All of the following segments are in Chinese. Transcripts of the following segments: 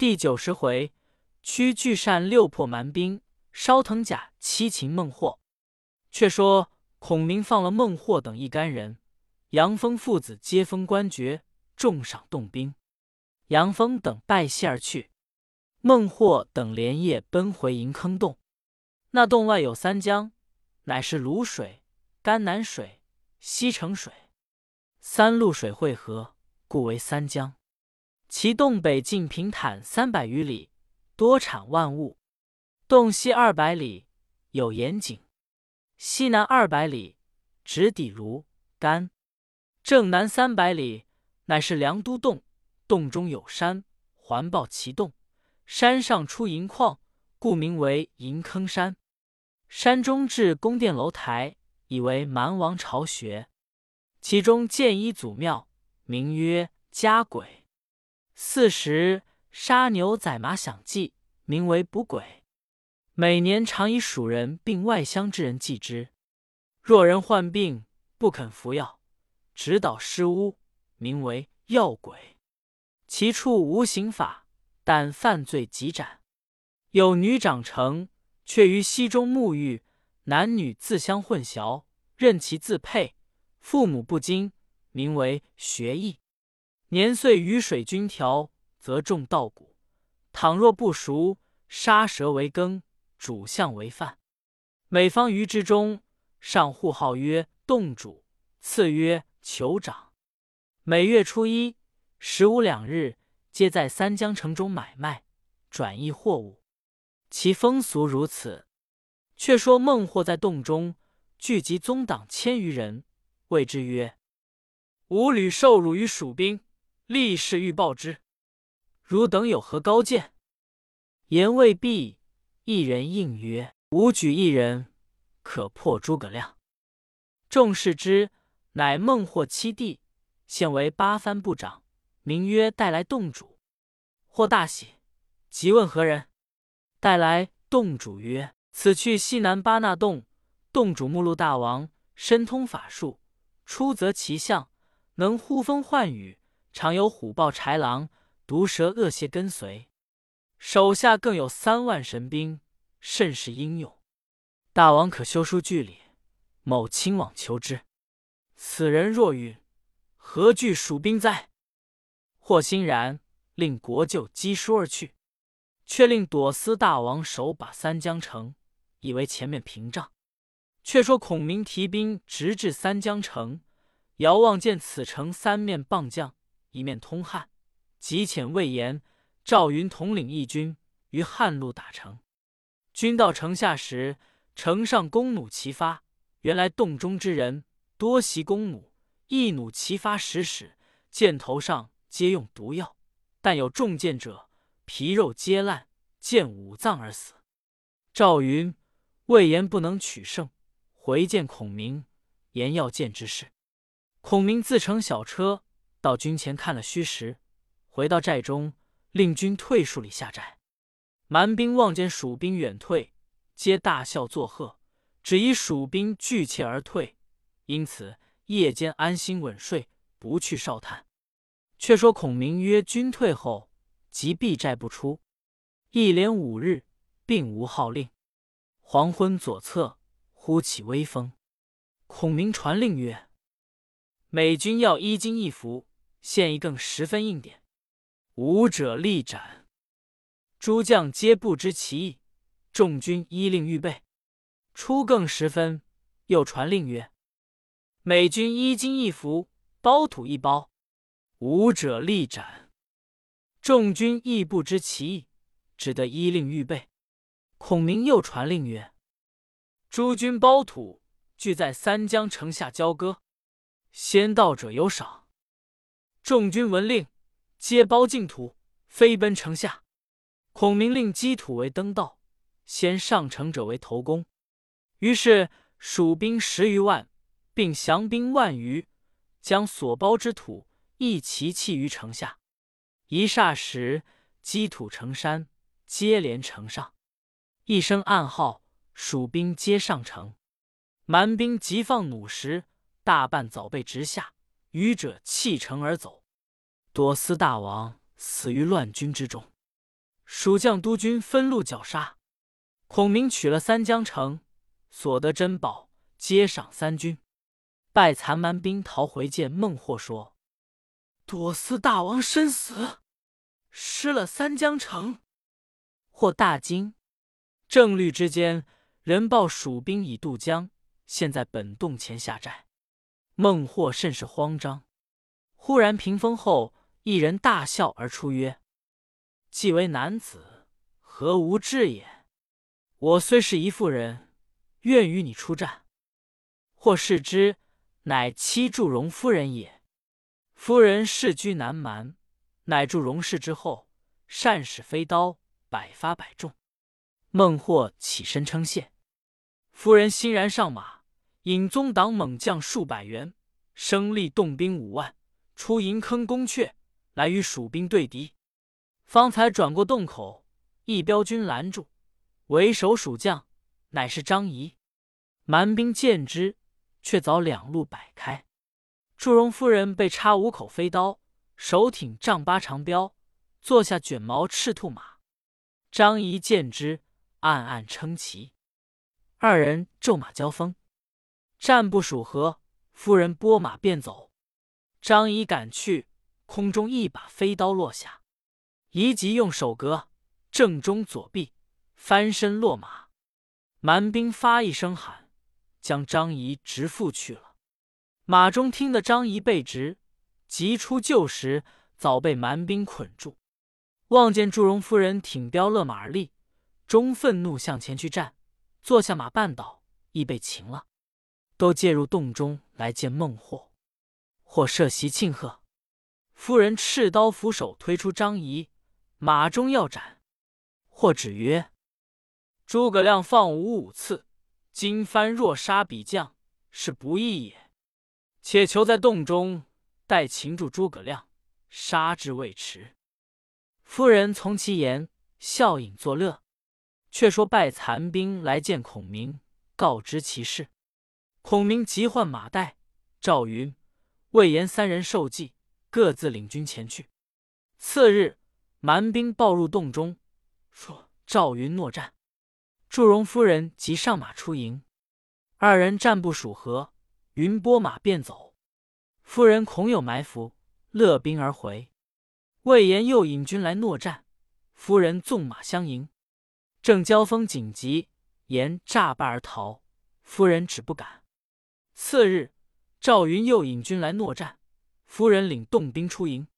第九十回，屈巨善六破蛮兵，烧藤甲七擒孟获。却说孔明放了孟获等一干人，杨峰父子接封官爵，重赏动兵。杨峰等拜谢而去，孟获等连夜奔回银坑洞。那洞外有三江，乃是泸水、甘南水、西城水，三路水汇合，故为三江。其洞北近平坦三百余里，多产万物；洞西二百里，有盐井；西南二百里，直抵如甘；正南三百里，乃是梁都洞。洞中有山，环抱其洞。山上出银矿，故名为银坑山。山中置宫殿楼台，以为蛮王巢穴。其中建一祖庙，名曰家鬼。四时杀牛宰马享祭，名为卜鬼。每年常以蜀人并外乡之人祭之。若人患病不肯服药，直捣尸屋，名为药鬼。其处无刑法，但犯罪即斩。有女长成，却于溪中沐浴，男女自相混淆，任其自配，父母不惊，名为学艺。年岁雨水均调，则种稻谷；倘若不熟，杀蛇为羹，煮象为饭。每方鱼之中，上户号曰洞主，次曰酋长。每月初一、十五两日，皆在三江城中买卖，转易货物。其风俗如此。却说孟获在洞中聚集宗党千余人，谓之曰：“吾屡受辱于蜀兵。”立誓欲报之，汝等有何高见？言未毕，一人应曰：“吾举一人，可破诸葛亮。”众视之，乃孟获七弟，现为八幡部长，名曰带来洞主。或大喜，即问何人。带来洞主曰：“此去西南巴那洞，洞主目录大王，深通法术，出则其相，能呼风唤雨。”常有虎豹豺狼、毒蛇恶蝎跟随，手下更有三万神兵，甚是英勇。大王可修书据礼，某亲往求之。此人若允，何惧蜀兵哉？霍欣然，令国舅击书而去，却令朵思大王守把三江城，以为前面屏障。却说孔明提兵直至三江城，遥望见此城三面傍将。一面通汉，即遣魏延、赵云统领义军于汉路打城。军到城下时，城上弓弩齐发。原来洞中之人多习弓弩，一弩齐发十矢，箭头上皆用毒药。但有中箭者，皮肉皆烂，箭五脏而死。赵云、魏延不能取胜，回见孔明，言要见之事。孔明自乘小车。到军前看了虚实，回到寨中，令军退数里下寨。蛮兵望见蜀兵远退，皆大笑作贺，只疑蜀兵惧怯而退，因此夜间安心稳睡，不去哨探。却说孔明曰军退后，即闭寨不出，一连五日，并无号令。黄昏左侧忽起微风，孔明传令曰：“美军要一金一符。”现一更十分应点，武者立斩。诸将皆不知其意，众军依令预备。初更时分，又传令曰：“美军一金一服，包土一包。”武者立斩。众军亦不知其意，只得依令预备。孔明又传令曰：“诸军包土聚在三江城下交割，先到者有赏。”众军闻令，皆包净土，飞奔城下。孔明令积土为登道，先上城者为头功。于是蜀兵十余万，并降兵万余，将所包之土一齐弃于城下。一霎时，积土成山，接连城上。一声暗号，蜀兵皆上城。蛮兵急放弩石，大半早被直下。愚者弃城而走，朵思大王死于乱军之中。蜀将督军分路绞杀。孔明取了三江城，所得珍宝皆赏三军。败残蛮兵逃回，见孟获说：“朵思大王身死，失了三江城。”或大惊。正虑之间，人报蜀兵已渡江，现在本洞前下寨。孟获甚是慌张。忽然屏风后，一人大笑而出，曰：“既为男子，何无志也？我虽是一妇人，愿与你出战。”或视之，乃妻祝融夫人也。夫人世居南蛮，乃祝融氏之后，善使飞刀，百发百中。孟获起身称谢，夫人欣然上马，引宗党猛将数百员，生力动兵五万。出银坑宫阙，来与蜀兵对敌。方才转过洞口，一彪军拦住，为首蜀将乃是张仪。蛮兵见之，却早两路摆开。祝融夫人被插五口飞刀，手挺丈八长镖，坐下卷毛赤兔马。张仪见之，暗暗称奇。二人骤马交锋，战不数合，夫人拨马便走。张仪赶去，空中一把飞刀落下，仪即用手隔正中左臂，翻身落马。蛮兵发一声喊，将张仪直缚去了。马中听得张仪背直，急出救时，早被蛮兵捆住。望见祝融夫人挺镖勒马而立，终愤怒向前去战，坐下马绊倒，亦被擒了。都借入洞中来见孟获。或设席庆贺，夫人持刀扶手推出张仪，马中要斩。或止曰：“诸葛亮放吾五次，今番若杀彼将，是不义也。且求在洞中待擒住诸葛亮，杀之未迟。”夫人从其言，笑饮作乐。却说败残兵来见孔明，告知其事。孔明急唤马岱、赵云。魏延三人受计，各自领军前去。次日，蛮兵报入洞中，说赵云诺战。祝融夫人即上马出营，二人战不数合，云拨马便走。夫人恐有埋伏，勒兵而回。魏延又引军来诺战，夫人纵马相迎，正交锋紧急，延诈败而逃，夫人只不敢。次日。赵云又引军来诺战，夫人领动兵出营，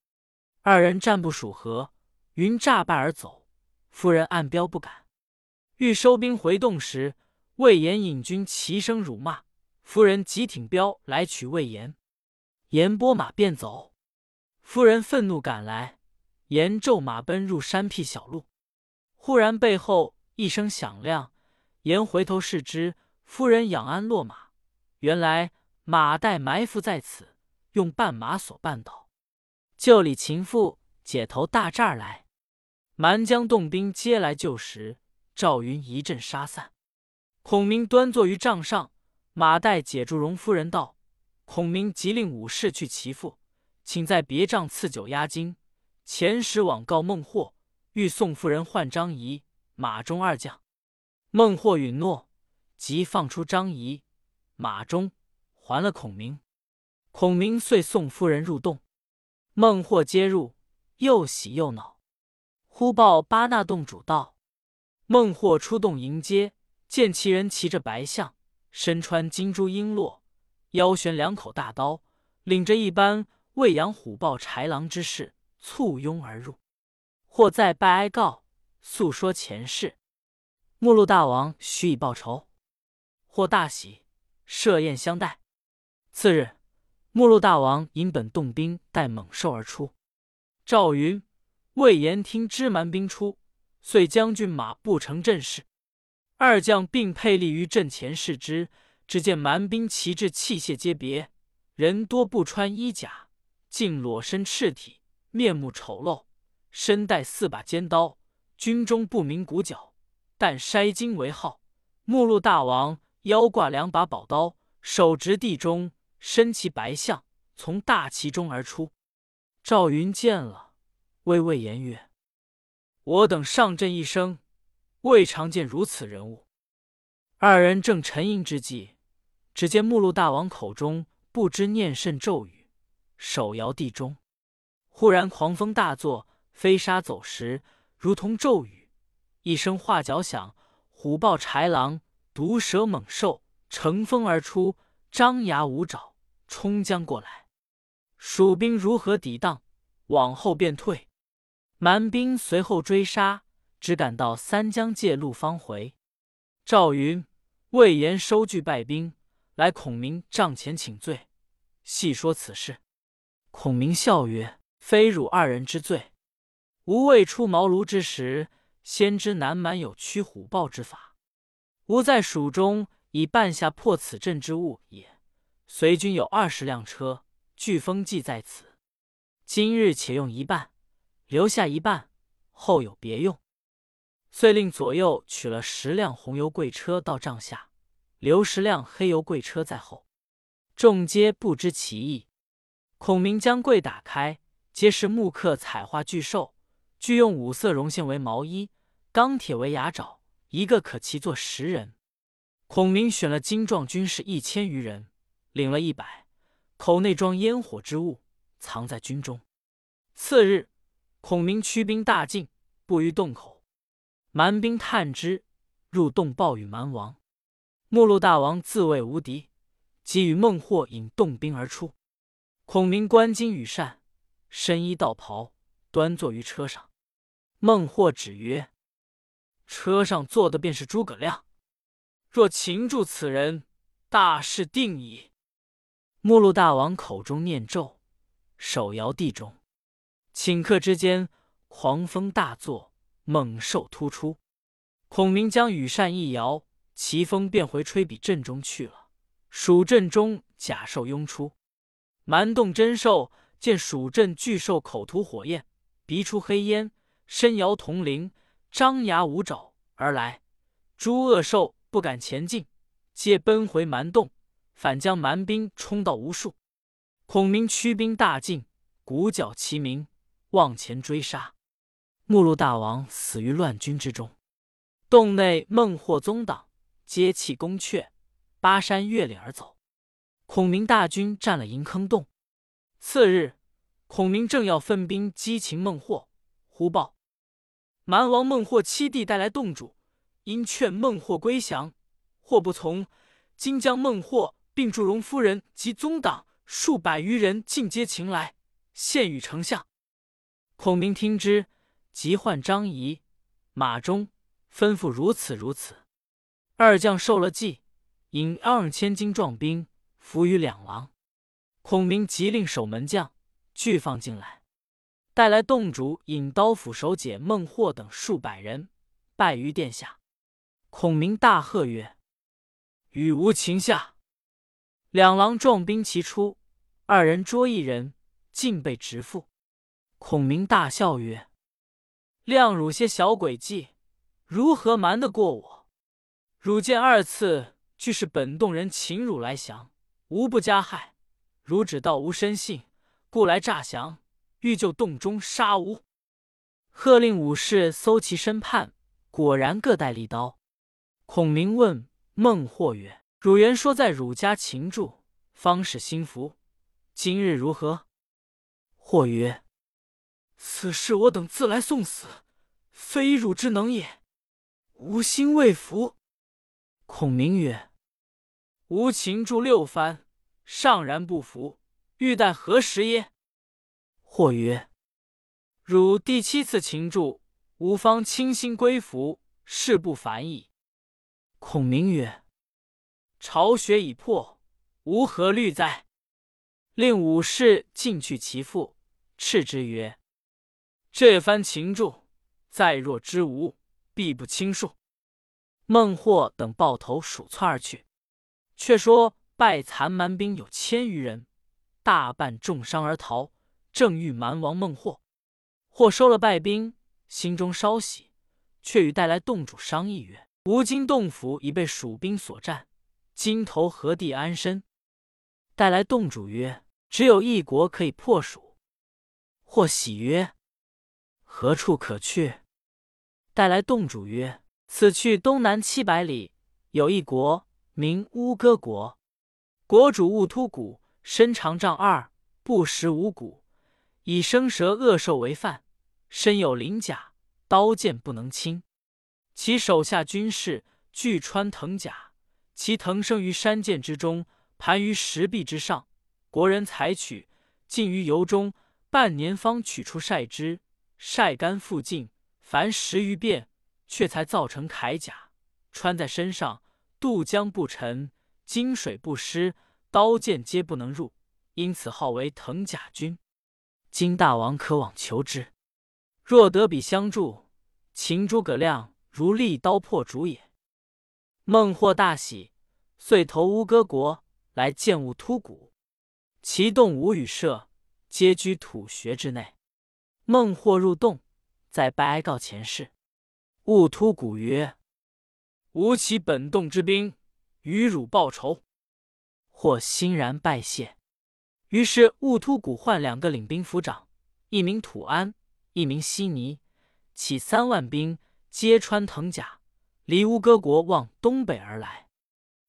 二人战不数合，云诈败而走，夫人暗标不敢。欲收兵回洞时，魏延引军齐声辱骂，夫人急挺镖来取魏延，延拨马便走。夫人愤怒赶来，延骤马奔入山僻小路，忽然背后一声响亮，延回头视之，夫人仰鞍落马，原来。马岱埋伏在此，用绊马索绊倒，救李擒父，解投大寨来。蛮将动兵皆来救时，赵云一阵杀散。孔明端坐于帐上，马岱解住荣夫人道：“孔明即令武士去其父，请在别帐赐酒压惊。前时往告孟获，欲送夫人换张仪、马中二将。”孟获允诺，即放出张仪、马中。还了孔明，孔明遂送夫人入洞，孟获接入，又喜又恼。忽报巴那洞主道：孟获出洞迎接，见其人骑着白象，身穿金珠璎珞，腰悬两口大刀，领着一班喂养虎豹豺狼之士，簇拥而入。或再拜哀告，诉说前世。目录大王许以报仇，或大喜，设宴相待。次日，目录大王引本洞兵带猛兽而出。赵云、魏延听知蛮兵出，遂将军马步成阵势。二将并配立于阵前视之，只见蛮兵旗帜器械皆别，人多不穿衣甲，尽裸身赤体，面目丑陋，身带四把尖刀，军中不明鼓角，但筛金为号。目录大王腰挂两把宝刀，手执地中。身骑白象，从大旗中而出。赵云见了，微微言曰：“我等上阵一生，未尝见如此人物。”二人正沉吟之际，只见目录大王口中不知念甚咒语，手摇地中，忽然狂风大作，飞沙走石，如同骤雨。一声画角响，虎豹豺狼、毒蛇猛兽乘风而出，张牙舞爪，冲将过来。蜀兵如何抵挡？往后便退。蛮兵随后追杀，只赶到三江界路方回。赵云、魏延收据败兵，来孔明帐前请罪，细说此事。孔明笑曰：“非汝二人之罪，吾未出茅庐之时。”先知南蛮有驱虎豹之法，吾在蜀中已办下破此阵之物也。随军有二十辆车，飓风计在此。今日且用一半，留下一半，后有别用。遂令左右取了十辆红油贵车到帐下，留十辆黑油贵车在后。众皆不知其意。孔明将柜打开，皆是木刻彩画巨兽。俱用五色绒线为毛衣，钢铁为牙爪，一个可骑坐十人。孔明选了精壮军士一千余人，领了一百，口内装烟火之物，藏在军中。次日，孔明驱兵大进，布于洞口。蛮兵探之，入洞报与蛮王。目录大王自谓无敌，即与孟获引洞兵而出。孔明观金羽扇，身衣道袍，端坐于车上。孟获指曰：“车上坐的便是诸葛亮，若擒住此人，大事定矣。”目录大王口中念咒，手摇地中，顷刻之间，狂风大作，猛兽突出。孔明将羽扇一摇，奇风便回吹比阵中去了。蜀阵中甲兽拥出，蛮洞真兽见蜀阵巨兽口吐火焰，鼻出黑烟。身摇铜铃，张牙舞爪而来，诸恶兽不敢前进，皆奔回蛮洞，反将蛮兵冲到无数。孔明驱兵大进，鼓角齐鸣，往前追杀。目录大王死于乱军之中。洞内孟获宗党皆弃宫阙，巴山越岭而走。孔明大军占了银坑洞。次日，孔明正要分兵击擒孟获，忽报。蛮王孟获七弟带来洞主，因劝孟获归降，或不从，今将孟获并祝融夫人及宗党数百余人尽皆擒来，献与丞相。孔明听之，即唤张仪、马忠，吩咐如此如此。二将受了计，引二千精壮兵伏于两廊。孔明即令守门将俱放进来。带来洞主引刀斧手解孟获等数百人，拜于殿下。孔明大喝曰：“与吾擒下！”两郎壮兵齐出，二人捉一人，尽被直缚。孔明大笑曰：“亮汝些小诡计，如何瞒得过我？汝见二次俱是本洞人擒汝来降，无不加害。汝只道无身信，故来诈降。”欲就洞中杀吾，喝令武士搜其身畔，果然各带利刀。孔明问孟获曰：“汝原说在汝家擒住，方使心服，今日如何？”或曰：“此事我等自来送死，非汝之能也，吾心未服。”孔明曰：“吾擒住六番，尚然不服，欲待何时耶？”或曰：“汝第七次擒住，吾方倾心归服，事不凡矣。”孔明曰：“巢穴已破，吾何虑哉？”令武士进去其父，斥之曰：“这番擒住，再若知吾，必不轻恕。”孟获等抱头鼠窜而去。却说败残蛮兵有千余人，大半重伤而逃。正遇蛮王孟获，或收了败兵，心中稍喜，却与带来洞主商议曰：“吾今洞府已被蜀兵所占，今投何地安身？”带来洞主曰：“只有一国可以破蜀。”或喜曰：“何处可去？”带来洞主曰：“此去东南七百里，有一国名乌戈国，国主兀突骨，身长丈二，不食五谷，以生蛇恶兽为饭，身有鳞甲，刀剑不能侵。其手下军士俱穿藤甲，其藤生于山涧之中，盘于石壁之上。国人采取，浸于油中，半年方取出晒之，晒干复净。”凡十余遍，却才造成铠甲，穿在身上，渡江不沉，金水不湿，刀剑皆不能入，因此号为藤甲军。今大王可往求之。若得彼相助，擒诸葛亮如利刀破竹也。孟获大喜，遂投乌戈国来见兀突骨，其洞无与射，皆居土穴之内。孟获入洞。在拜哀告前世，兀突骨曰：“吾起本洞之兵，与汝报仇。”或欣然拜谢。于是兀突骨换两个领兵府长，一名土安，一名西尼，起三万兵，皆穿藤甲，离乌戈国往东北而来。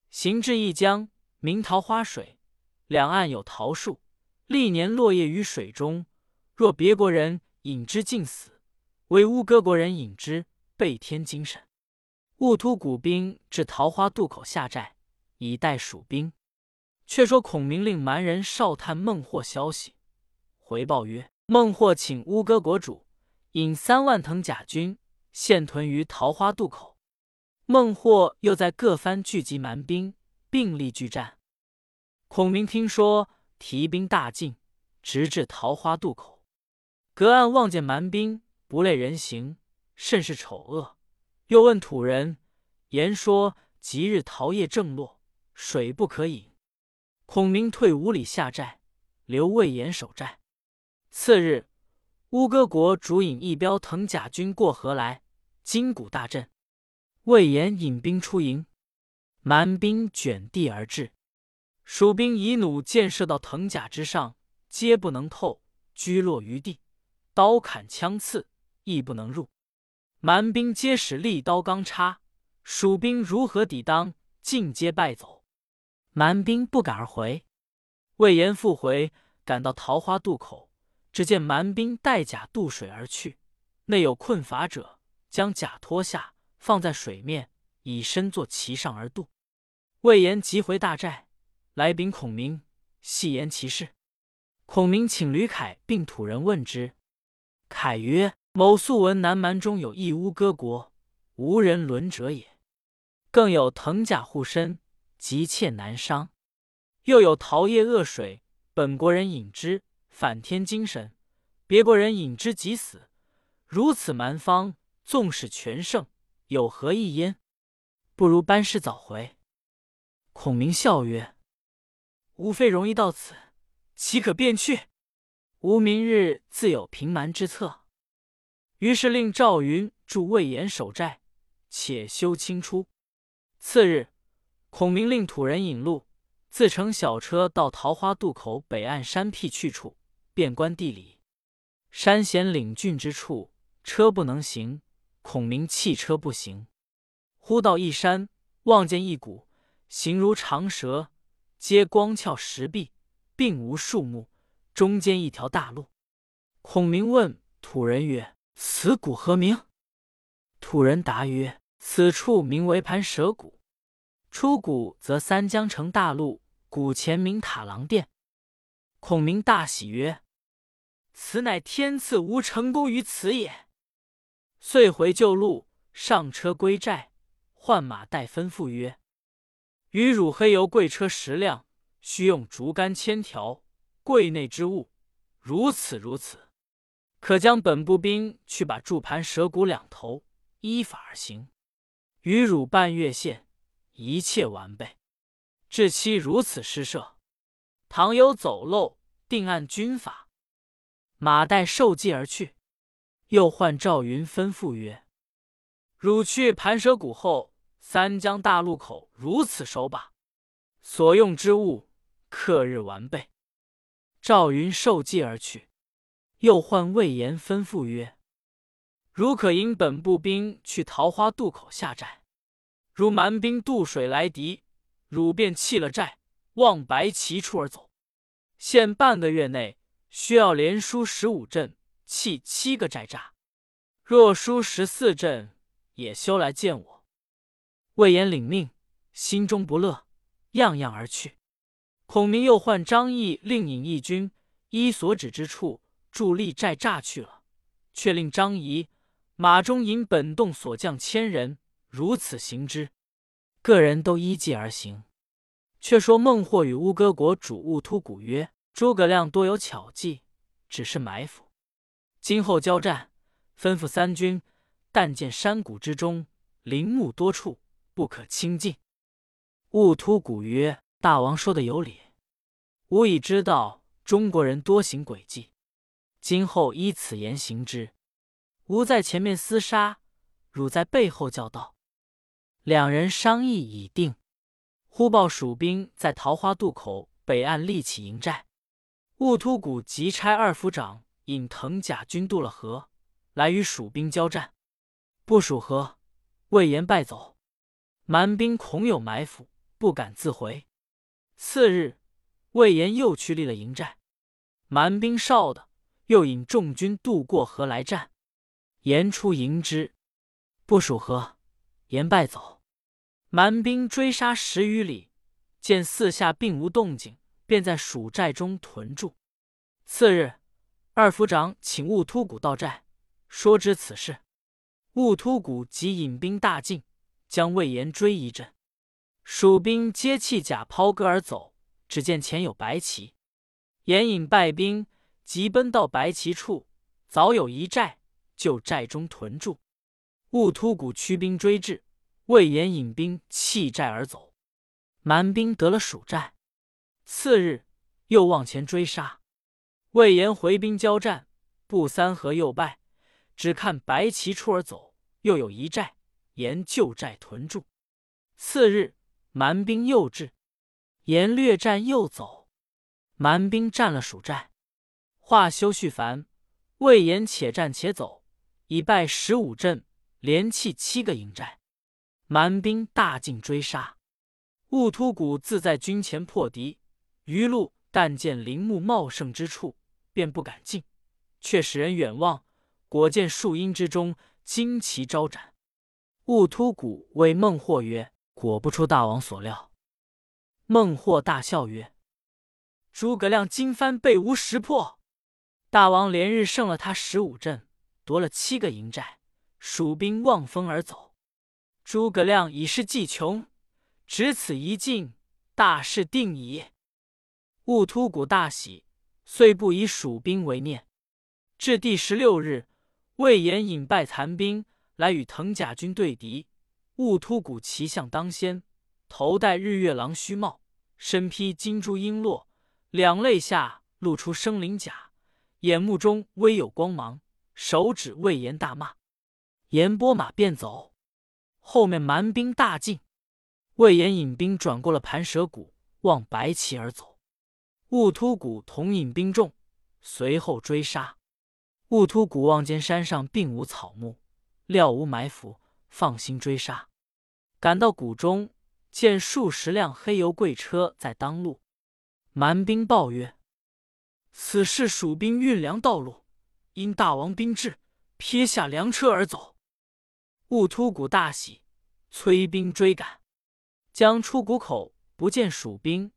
行至一江，名桃花水，两岸有桃树，历年落叶于水中。若别国人饮之，尽死。为乌戈国人饮之，倍添精神。兀突骨兵至桃花渡口下寨，以待蜀兵。却说孔明令蛮人哨探孟获消息，回报曰：孟获请乌戈国主引三万藤甲军，现屯于桃花渡口。孟获又在各番聚集蛮兵，并力拒战。孔明听说，提兵大进，直至桃花渡口，隔岸望见蛮兵。不类人形，甚是丑恶。又问土人，言说即日桃叶正落，水不可饮。孔明退五里下寨，留魏延守寨。次日，乌戈国主引一彪藤甲军过河来，金鼓大震。魏延引兵出营，蛮兵卷地而至，蜀兵以弩箭射到藤甲之上，皆不能透，居落于地，刀砍枪刺。亦不能入，蛮兵皆使利刀钢叉，蜀兵如何抵当？尽皆败走。蛮兵不敢而回。魏延复回，赶到桃花渡口，只见蛮兵带甲渡水而去，内有困乏者，将甲脱下，放在水面，以身坐其上而渡。魏延急回大寨，来禀孔明，细言其事。孔明请吕凯并土人问之，凯曰。某素闻南蛮中有一乌戈国，无人伦者也。更有藤甲护身，急切难伤；又有桃叶恶水，本国人饮之，反添精神；别国人饮之，即死。如此蛮方，纵使全胜，有何益焉？不如班师早回。孔明笑曰：“吾非容易到此，岂可便去？吾明日自有平蛮之策。”于是令赵云助魏延守寨，且休清出。次日，孔明令土人引路，自乘小车到桃花渡口北岸山僻去处，遍观地理。山险岭峻之处，车不能行。孔明弃车不行。忽到一山，望见一谷，形如长蛇，皆光峭石壁，并无树木，中间一条大路。孔明问土人曰：此谷何名？土人答曰：“此处名为盘蛇谷。出谷则三江成大路，谷前名塔郎殿。”孔明大喜曰：“此乃天赐吾成功于此也。”遂回旧路，上车归寨，换马待吩咐曰：“与汝黑油贵车十辆，需用竹竿千条，柜内之物如此如此。”可将本部兵去把铸盘蛇骨两头，依法而行。与汝半月线，一切完备。至期如此施设，倘有走漏，定按军法。马岱受计而去。又唤赵云吩咐曰：“汝去盘蛇谷后，三江大路口如此守把，所用之物，刻日完备。”赵云受计而去。又唤魏延吩咐曰：“汝可引本部兵去桃花渡口下寨。如蛮兵渡水来敌，汝便弃了寨，望白旗处而走。限半个月内，需要连输十五阵，弃七个寨栅。若输十四阵，也休来见我。魏延领命，心中不乐，样样而去。孔明又唤张翼，令引义军依所指之处筑立寨栅去了，却令张仪马中引本洞所将千人。如此行之，个人都依计而行。却说孟获与乌戈国主兀突骨曰：“诸葛亮多有巧计，只是埋伏。今后交战，吩咐三军，但见山谷之中林木多处，不可轻进。”兀突骨曰：“大王说的有理，吾已知道中国人多行诡计，今后依此言行之。吾在前面厮杀，汝在背后叫道。”两人商议已定，忽报蜀兵在桃花渡口北岸立起营寨。兀突骨急差二府长引藤甲军渡了河，来与蜀兵交战。不蜀河，魏延败走，蛮兵恐有埋伏，不敢自回。次日，魏延又去立了营寨，蛮兵少的，又引众军渡过河来战。延出迎之，不蜀河，言败走。蛮兵追杀十余里，见四下并无动静，便在蜀寨中屯住。次日，二府长请兀突骨到寨，说知此事。兀突骨即引兵大进，将魏延追一阵。蜀兵皆弃甲抛戈而走，只见前有白旗。延引败兵，急奔到白旗处，早有一寨，就寨中屯住。兀突骨驱兵追至。魏延引兵弃寨而走，蛮兵得了蜀寨。次日又往前追杀，魏延回兵交战，不三合又败，只看白旗出而走。又有一寨，沿旧寨屯住。次日蛮兵又至，沿略战又走，蛮兵占了蜀寨。话休续烦，魏延且战且走，已败十五阵，连弃七个营寨。蛮兵大进追杀，兀突骨自在军前破敌，余路但见林木茂盛之处，便不敢进，却使人远望，果见树荫之中旌旗招展。兀突骨谓孟获曰：“果不出大王所料。”孟获大笑曰：“诸葛亮今番被吾识破，大王连日胜了他十五阵，夺了七个营寨，蜀兵望风而走。”诸葛亮已是计穷，只此一进，大事定矣。兀突骨大喜，遂不以蜀兵为念。至第十六日，魏延引败残兵来与藤甲军对敌。兀突骨骑象当先，头戴日月狼须帽，身披金珠璎珞，两肋下露出生鳞甲，眼目中微有光芒，手指魏延大骂，延拨马便走。后面蛮兵大进，魏延引兵转过了盘蛇谷，望白旗而走。兀突骨同引兵众随后追杀。兀突骨望见山上并无草木，料无埋伏，放心追杀。赶到谷中，见数十辆黑油贵车在当路。蛮兵报曰：“此事蜀兵运粮道路，因大王兵至，撇下粮车而走。”兀突骨大喜，催兵追赶。将出谷口，不见蜀兵，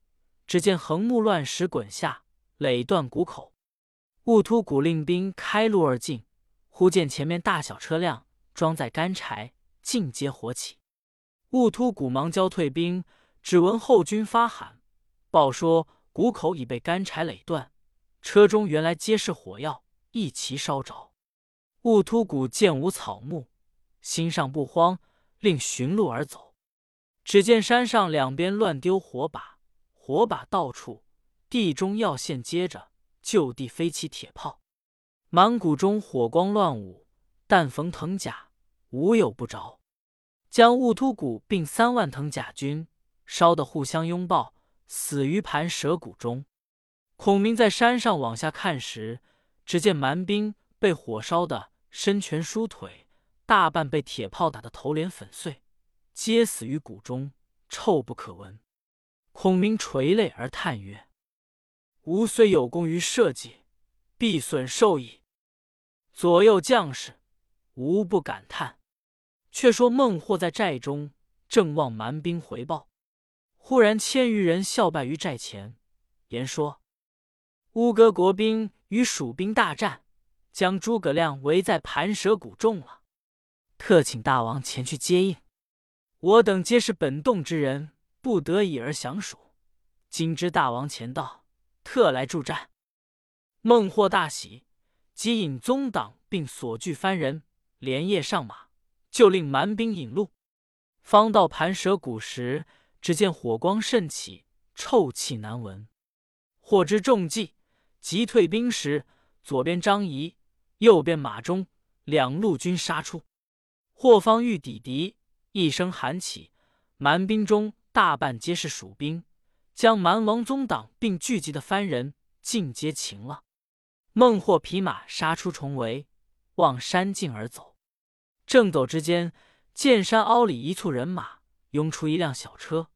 只见横木乱石滚下，垒断谷口。兀突骨令兵开路而进，忽见前面大小车辆装载干柴，尽皆火起。兀突骨忙交退兵，只闻后军发喊，报说谷口已被干柴垒断，车中原来皆是火药，一齐烧着。兀突骨见无草木。心上不慌，令寻路而走。只见山上两边乱丢火把，火把到处，地中要线接着，就地飞起铁炮。满谷中火光乱舞，但逢藤甲，无有不着。将兀突骨并三万藤甲军烧得互相拥抱，死于盘蛇谷中。孔明在山上往下看时，只见蛮兵被火烧的。伸拳舒腿，大半被铁炮打得头脸粉碎，皆死于谷中，臭不可闻。孔明垂泪而叹曰：“吾虽有功于社稷，必损寿矣。左右将士，无不感叹。”却说孟获在寨中，正望蛮兵回报，忽然千余人笑败于寨前，言说：“乌戈国兵与蜀兵大战。”将诸葛亮围在盘蛇谷中了，特请大王前去接应。我等皆是本洞之人，不得已而降蜀。今知大王前到，特来助战。孟获大喜，即引宗党并所聚番人，连夜上马，就令蛮兵引路。方到盘蛇谷时，只见火光甚起，臭气难闻。获知中计，急退兵时，左边张仪。右边马忠，两路军杀出。霍方欲抵敌，一声喊起，蛮兵中大半皆是蜀兵，将蛮王宗党并聚集的番人尽皆擒了。孟获匹马杀出重围，望山径而走。正走之间，见山凹里一簇人马拥出一辆小车，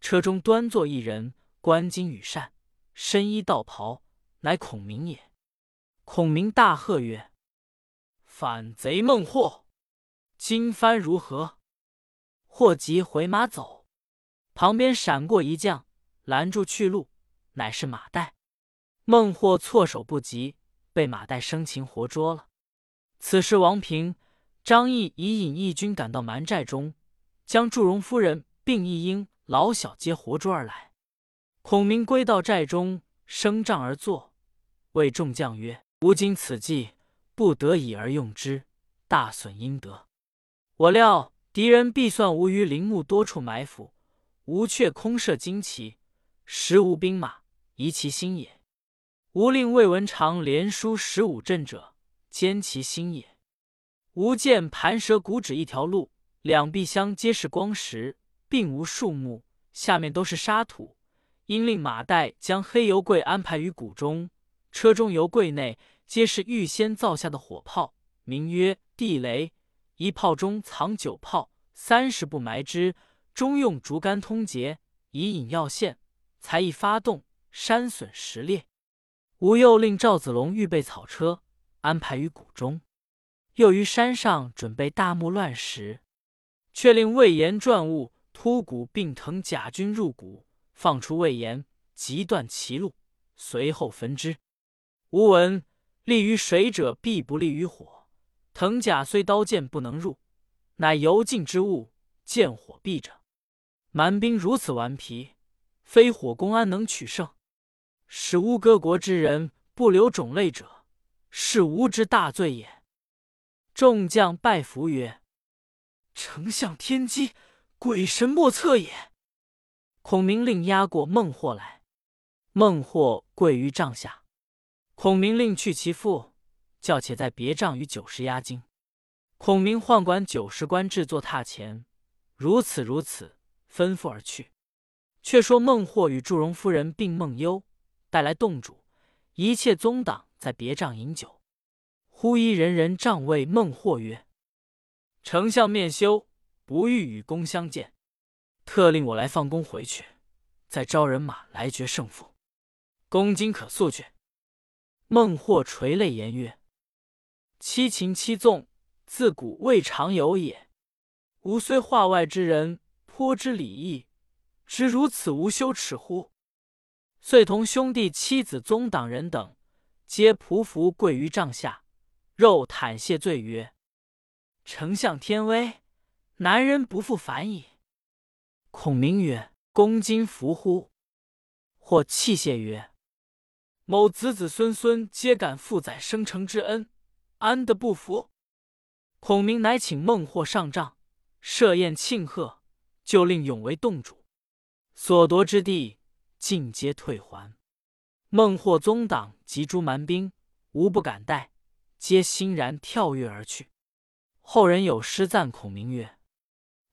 车中端坐一人，冠巾羽扇，身衣道袍，乃孔明也。孔明大喝曰：“反贼孟获，今番如何？”霍急回马走，旁边闪过一将，拦住去路，乃是马岱。孟获措手不及，被马岱生擒活捉了。此时王平、张翼已引义军赶到蛮寨中，将祝融夫人并一应老小皆活捉而来。孔明归到寨中，升帐而坐，谓众将曰：吾今此计，不得已而用之，大损阴德。我料敌人必算无于陵墓多处埋伏，吾却空设旌旗，实无兵马，疑其心也。吾令魏文长连书十五阵者，歼其心也。吾见盘蛇谷只一条路，两壁相皆是光石，并无树木，下面都是沙土。因令马岱将黑油柜安排于谷中。车中油柜内皆是预先造下的火炮，名曰地雷。一炮中藏九炮，三十步埋之，中用竹竿通结，以引要线，才一发动，山损石裂。吾又令赵子龙预备草车，安排于谷中，又于山上准备大木乱石，却令魏延转物突谷，并腾甲军入谷，放出魏延，急断其路，随后焚之。吾闻利于水者，必不利于火。藤甲虽刀剑不能入，乃油尽之物，见火必者。蛮兵如此顽皮，非火攻安能取胜？使乌戈国之人不留种类者，是吾之大罪也。众将拜服曰：“丞相天机，鬼神莫测也。”孔明令押过孟获来，孟获跪于帐下。孔明令去其父，叫且在别帐与九十押金。孔明唤管九十官制作榻前，如此如此，吩咐而去。却说孟获与祝融夫人并孟优带来洞主，一切宗党在别帐饮酒。忽一人人帐谓孟获曰：“丞相面羞，不欲与公相见，特令我来放公回去，再招人马来决胜负。公今可速去。”孟获垂泪言曰：“七擒七纵，自古未尝有也。吾虽化外之人，颇知礼义，知如此无羞耻乎？”遂同兄弟、妻子、宗党人等，皆匍匐跪于帐下，肉袒谢罪曰：“丞相天威，南人不复反矣。”孔明曰：“公今服乎？”或泣谢曰：某子子孙孙皆感父载生成之恩，安得不服？孔明乃请孟获上帐设宴庆贺，就令永为洞主，所夺之地尽皆退还。孟获宗党及诸蛮兵无不敢戴，皆欣然跳跃而去。后人有诗赞孔明曰：“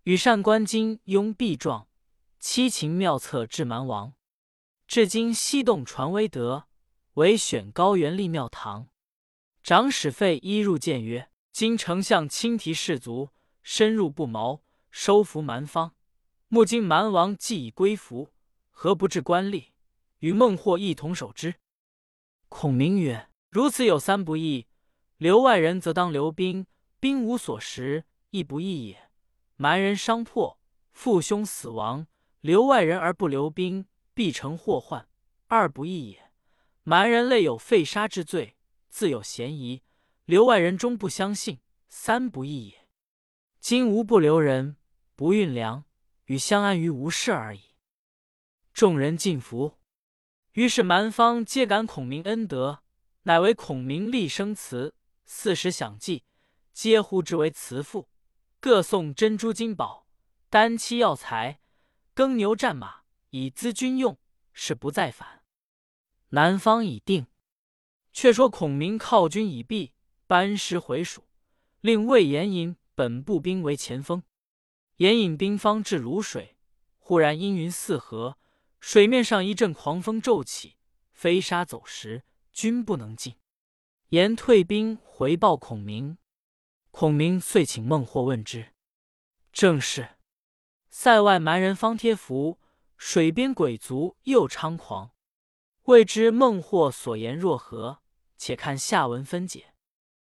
羽扇纶巾拥璧状，七擒妙策治蛮王。至今西洞传威德。”唯选高原立庙堂，长史费一入谏曰：“今丞相亲提士卒，深入不毛，收服蛮方。目今蛮王既已归服，何不置官吏，与孟获一同守之？孔明曰：“如此有三不义。留外人则当留兵，兵无所食，亦不义也。蛮人伤破，父兄死亡，留外人而不留兵，必成祸患，二不义也。蛮人类有废杀之罪，自有嫌疑，留外人终不相信，三不义也。今无不留人，不运粮。”与相安于无事而已。众人尽服，于是蛮方皆感孔明恩德，乃为孔明立生祠，四时享祭，皆呼之为慈父。各送珍珠金宝、丹漆药材、耕牛战马，以资军用，是不再反。南方已定。却说孔明犒军已毕，班师回蜀，令魏延引本部兵为前锋。沿引兵方至泸水，忽然阴云四合，水面上一阵狂风骤起，飞沙走石，军不能进。沿退兵回报孔明，孔明遂请孟获问之。正是：塞外蛮人方贴符，水边鬼卒又猖狂。未知孟获所言若何？且看下文分解。